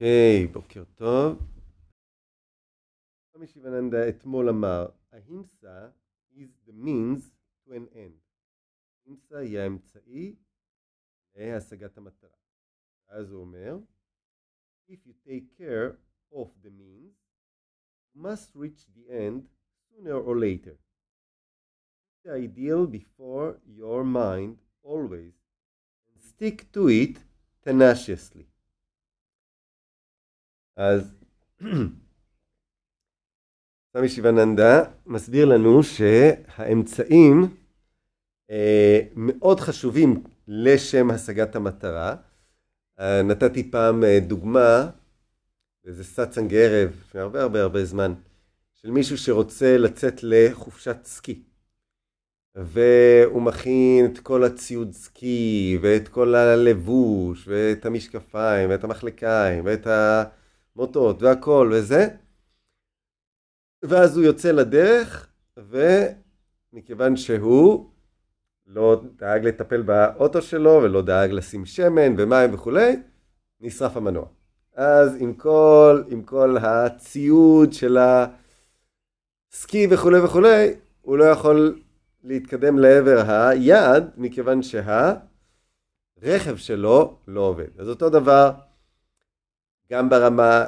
היי, בוקר טוב. רבי שיבננדה אתמול אמר, ההימסה is the means to an end. הימסה היא האמצעי להשגת המטרה. אז הוא אומר, if you take care of the means, you must reach the end sooner or later. The ideal before your mind always, and stick to it tenaciously. אז סוואמי שיבננדה מסביר לנו שהאמצעים אה, מאוד חשובים לשם השגת המטרה. אה, נתתי פעם אה, דוגמה, איזה סאצנג ערב, לפני הרבה הרבה הרבה זמן, של מישהו שרוצה לצאת לחופשת סקי. והוא מכין את כל הציוד סקי, ואת כל הלבוש, ואת המשקפיים, ואת המחלקיים, ואת המוטות, והכל, וזה. ואז הוא יוצא לדרך, ומכיוון שהוא לא דאג לטפל באוטו שלו, ולא דאג לשים שמן ומים וכולי, נשרף המנוע. אז עם כל, עם כל הציוד של הסקי וכולי וכולי, הוא לא יכול להתקדם לעבר היעד, מכיוון שהרכב שלו לא עובד. אז אותו דבר, גם ברמה,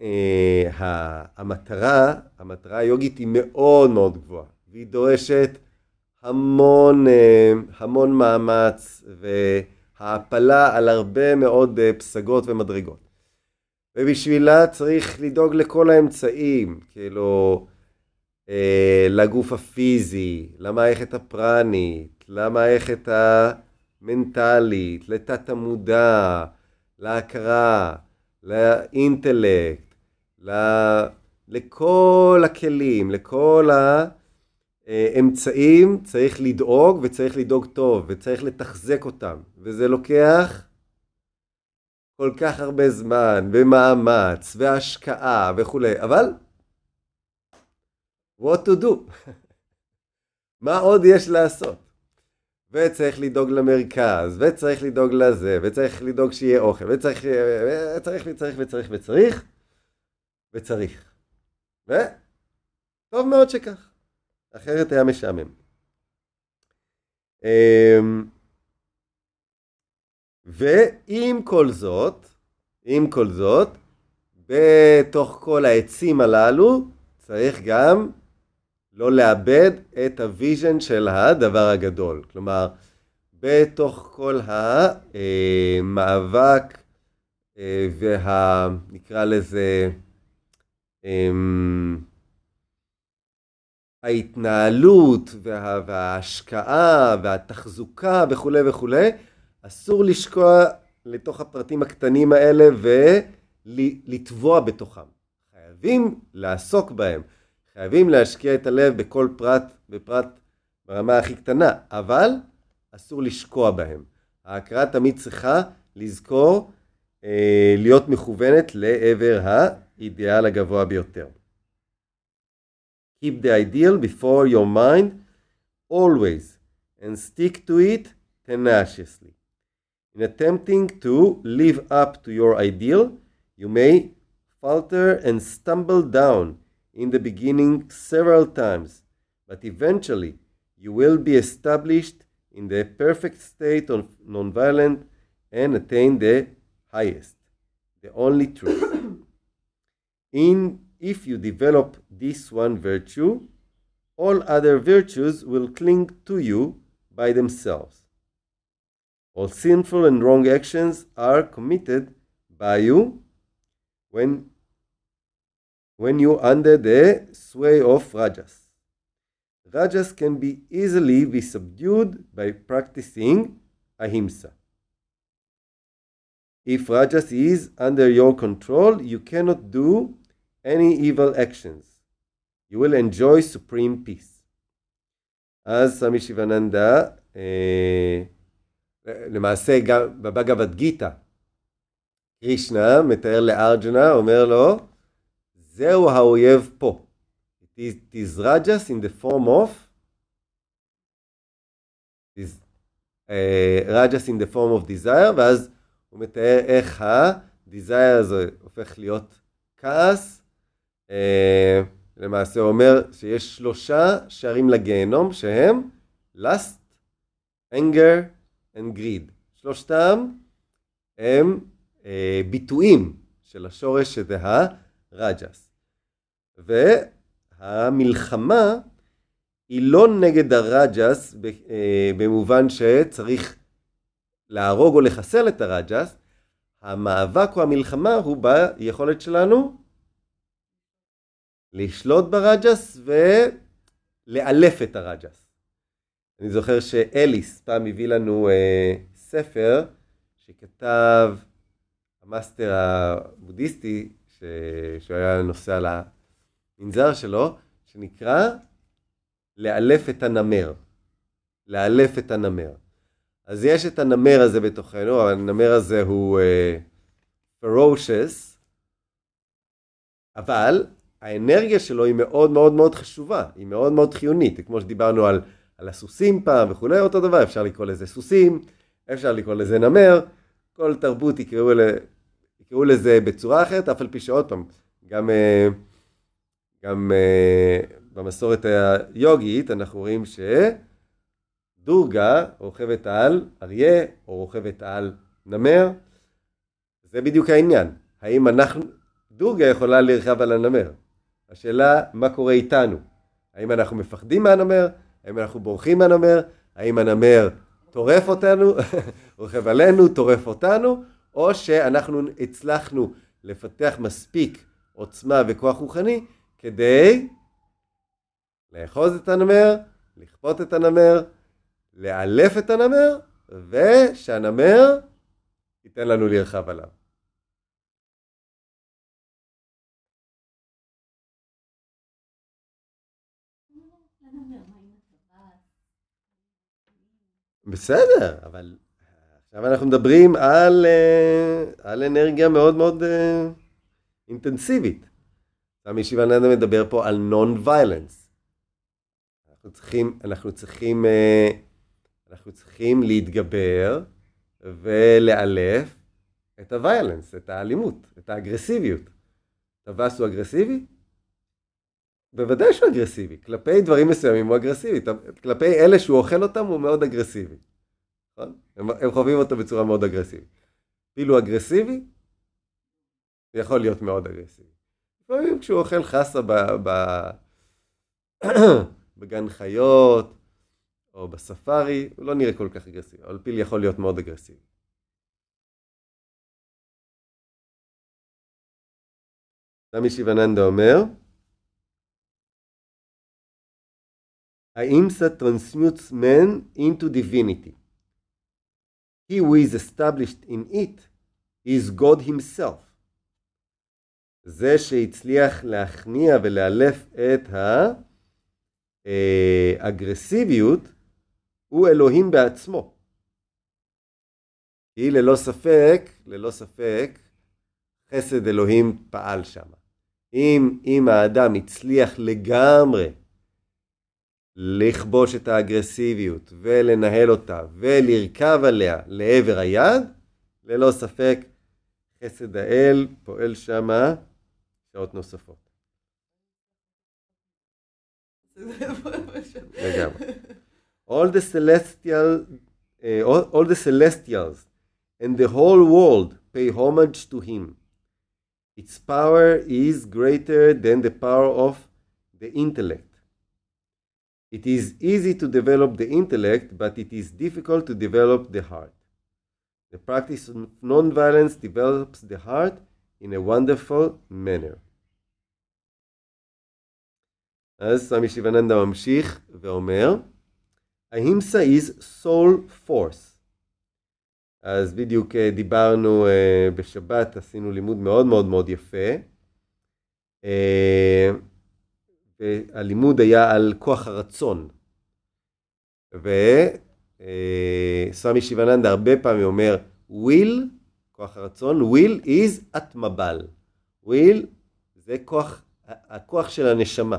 אה, המטרה, המטרה היוגית היא מאוד מאוד גבוהה, והיא דורשת המון, אה, המון מאמץ והעפלה על הרבה מאוד אה, פסגות ומדרגות. ובשבילה צריך לדאוג לכל האמצעים, כאילו, אה, לגוף הפיזי, למערכת הפרנית, למערכת המנטלית, לתת המודע, להכרה, לאינטלקט, לכל הכלים, לכל האמצעים צריך לדאוג וצריך לדאוג טוב וצריך לתחזק אותם וזה לוקח כל כך הרבה זמן ומאמץ והשקעה וכולי אבל what to do? מה עוד יש לעשות וצריך לדאוג למרכז, וצריך לדאוג לזה, וצריך לדאוג שיהיה אוכל, וצריך, וצריך, וצריך, וצריך, וצריך, וצריך. וטוב מאוד שכך, אחרת היה משעמם. אמ, ועם כל זאת, עם כל זאת, בתוך כל העצים הללו, צריך גם לא לאבד את ה vision של הדבר הגדול. כלומר, בתוך כל המאבק אה, וה... נקרא לזה... אמ, ההתנהלות וה, וההשקעה והתחזוקה וכולי וכולי, אסור לשקוע לתוך הפרטים הקטנים האלה ולטבוע בתוכם. חייבים לעסוק בהם. חייבים להשקיע את הלב בכל פרט ופרט ברמה הכי קטנה, אבל אסור לשקוע בהם. ההכרה תמיד צריכה לזכור אה, להיות מכוונת לעבר האידיאל הגבוה ביותר. Keep the ideal before your mind always and stick to it tenaciously. In attempting to live up to your ideal, you may falter and stumble down in the beginning several times, but eventually you will be established in the perfect state of nonviolence and attain the highest, the only truth. in if you develop this one virtue, all other virtues will cling to you by themselves. All sinful and wrong actions are committed by you when when you under the sway of rajas. Rajas can be easily be subdued by practicing ahimsa. If rajas is under your control, you cannot do any evil actions. You will enjoy supreme peace. אז סמי שיבננדה, אה, למעשה גם בבגבד גיתא, קרישנה מתאר לארג'נה, אומר לו, זהו האויב פה. It is, it is rajas in the form of uh, rajas in the form of desire, ואז הוא מתאר איך desire זה הופך להיות כעס. אה, למעשה אומר שיש שלושה שערים לגיהנום שהם lust, anger and greed. שלושתם הם אה, ביטויים של השורש שזה הרג'ס. והמלחמה היא לא נגד הרג'ס אה, במובן שצריך להרוג או לחסל את הרג'ס, המאבק או המלחמה הוא ביכולת שלנו לשלוט ברג'ס ולאלף את הרג'ס. אני זוכר שאליס פעם הביא לנו אה, ספר שכתב המאסטר הבודהיסטי. שהוא היה נוסע המנזר שלו, שנקרא לאלף את הנמר. לאלף את הנמר. אז יש את הנמר הזה בתוכנו, הנמר הזה הוא uh, ferocious, אבל האנרגיה שלו היא מאוד מאוד מאוד חשובה, היא מאוד מאוד חיונית, כמו שדיברנו על, על הסוסים פעם וכולי, אותו דבר, אפשר לקרוא לזה סוסים, אפשר לקרוא לזה נמר, כל תרבות יקראו, ל, יקראו לזה בצורה אחרת, אף על פי שעוד פעם, גם, אה, גם אה, במסורת היוגית אנחנו רואים שדורגה רוכבת על אריה או רוכבת על נמר, זה בדיוק העניין, האם אנחנו, דורגה יכולה לרכב על הנמר, השאלה מה קורה איתנו, האם אנחנו מפחדים מהנמר, האם אנחנו בורחים מהנמר, האם הנמר טורף אותנו, רוכב עלינו, טורף אותנו, או שאנחנו הצלחנו לפתח מספיק עוצמה וכוח רוחני כדי לאחוז את הנמר, לכפות את הנמר, לאלף את הנמר, ושהנמר ייתן לנו לרחב עליו. בסדר, אבל עכשיו אנחנו מדברים על, אה, על אנרגיה מאוד מאוד אה, אינטנסיבית. סוואמי שיבננדה מדבר פה על violence. אנחנו צריכים, אנחנו צריכים, אה, אנחנו צריכים להתגבר ולאלף את ה violence, את האלימות, את האגרסיביות. טווס הוא אגרסיבי? בוודאי שהוא אגרסיבי, כלפי דברים מסוימים הוא אגרסיבי, כלפי אלה שהוא אוכל אותם הוא מאוד אגרסיבי. נכון? הם, הם חווים אותו בצורה מאוד אגרסיבית. אפילו אגרסיבי, זה יכול להיות מאוד אגרסיבי. לפעמים כשהוא אוכל חסה ב, ב, בגן חיות או בספארי, הוא לא נראה כל כך אגרסיבי, אבל פיל יכול להיות מאוד אגרסיבי. סוואמי שיבננדה אומר, האימסה transmutes man into divinity. He who is established in it is God himself. זה שהצליח להכניע ולאלף את האגרסיביות הוא אלוהים בעצמו. כי ללא ספק, ללא ספק, חסד אלוהים פעל שם. אם, אם האדם הצליח לגמרי לכבוש את האגרסיביות ולנהל אותה ולרכב עליה לעבר היד, ללא ספק חסד האל פועל שמה שעות נוספות. All the celestial, uh, all, all the celestials and the whole world pay homage to him. Its power is greater than the power of the intellect. It is easy to develop the intellect, but it is difficult to develop the heart. The practice of nonviolence develops the heart in a wonderful manner. אז סמי שיבננדה ממשיך ואומר, ההימסה is soul force. אז בדיוק דיברנו בשבת, עשינו לימוד מאוד מאוד מאוד יפה. והלימוד היה על כוח הרצון. וסמי שיבננדה הרבה פעמים אומר, will, כוח הרצון, will is אטמבל. will זה כוח, הכוח של הנשמה.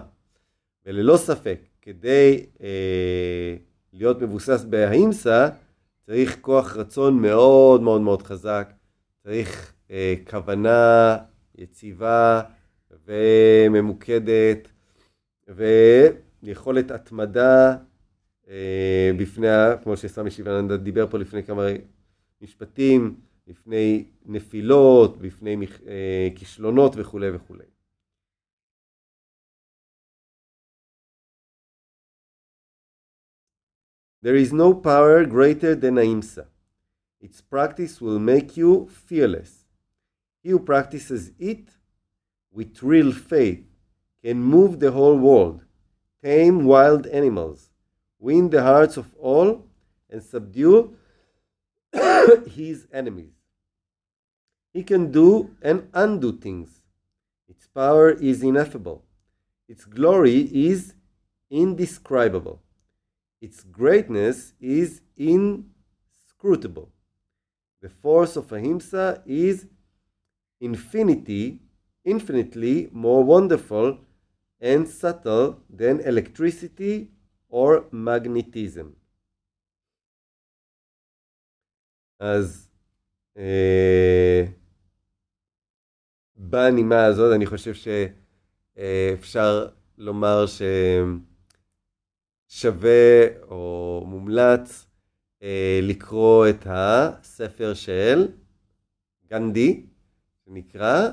וללא ספק, כדי אה, להיות מבוסס בהאימסה, צריך כוח רצון מאוד מאוד מאוד חזק, צריך אה, כוונה יציבה וממוקדת ויכולת התמדה אה, בפני, כמו שסמי שיבננדה דיבר פה לפני כמה משפטים, בפני נפילות, בפני מכ- אה, כישלונות וכולי וכולי. There is no power greater than ahimsa. Its practice will make you fearless. He who practices it with real faith can move the whole world, tame wild animals, win the hearts of all, and subdue his enemies. He can do and undo things. Its power is ineffable. Its glory is indescribable. Its greatness is inscrutable. The force of Ahimsa is infinity, infinitely more wonderful and subtle than electricity or magnetism. As בנימה הזאת אני חושב שאפשר לומר ששווה או מומלץ אה, לקרוא את הספר של גנדי, שנקרא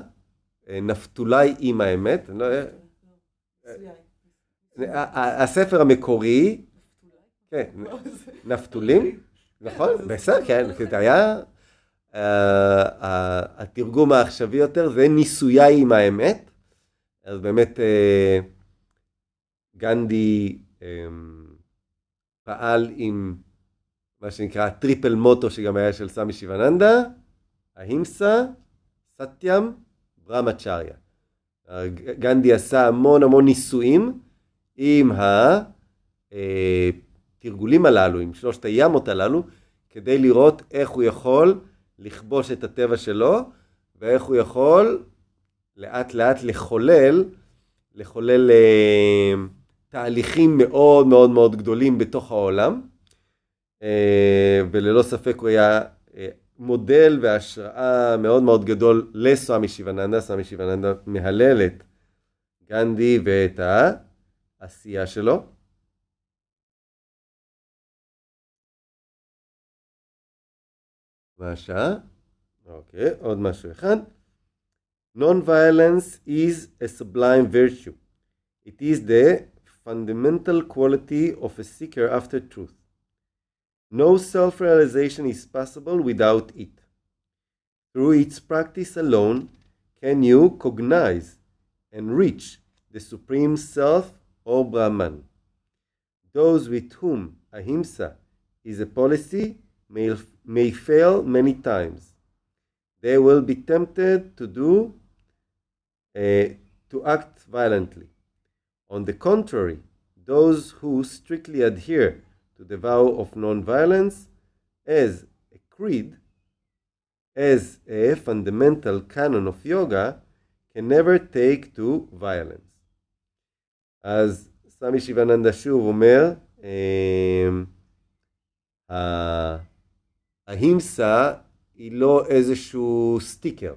אה, נפתולי עם האמת. לא, הספר המקורי, כן, נפתולים, נכון, בסדר, כן, זה היה, אה, התרגום העכשווי יותר זה ניסויי עם האמת, אז באמת אה, גנדי אה, פעל עם מה שנקרא הטריפל מוטו שגם היה של סמי שיבננדה, ההימסה, סטיאם, ברמצ'ריה. גנדי עשה המון המון ניסויים עם התרגולים הללו, עם שלושת הימות הללו, כדי לראות איך הוא יכול לכבוש את הטבע שלו, ואיך הוא יכול לאט לאט לחולל, לחולל אה, תהליכים מאוד מאוד מאוד גדולים בתוך העולם, אה, וללא ספק הוא היה אה, מודל והשראה מאוד מאוד גדול לסמי שיבננדה, סמי שיבננדה מהלל את גנדי ואת העשייה שלו. מה השעה? אוקיי, עוד משהו אחד. Non-violence is a sublime virtue. It is the fundamental quality of a seeker after truth. No self realization is possible without it. Through its practice alone can you cognize and reach the Supreme Self or Brahman. Those with whom ahimsa is a policy may, may fail many times. They will be tempted to do uh, to act violently. On the contrary, those who strictly adhere to the vow of non-violence as a creed, as a fundamental canon of yoga, can never take to violence. אז סמי שיבננדה שוב אומר, אה, ההימסה היא לא איזשהו סטיקר.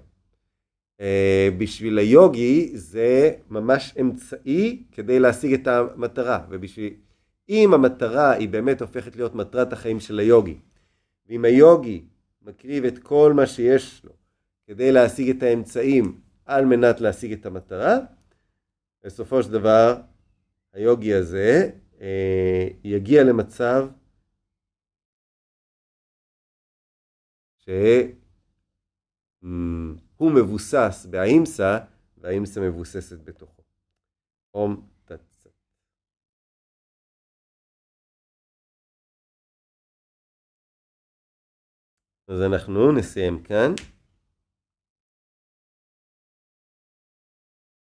אה, בשביל היוגי זה ממש אמצעי כדי להשיג את המטרה, ובשביל... אם המטרה היא באמת הופכת להיות מטרת החיים של היוגי, ואם היוגי מקריב את כל מה שיש לו כדי להשיג את האמצעים על מנת להשיג את המטרה, בסופו של דבר היוגי הזה אה, יגיע למצב שהוא מבוסס בהאימסה והאימסה מבוססת בתוכו. אום תצ. אז אנחנו נסיים כאן.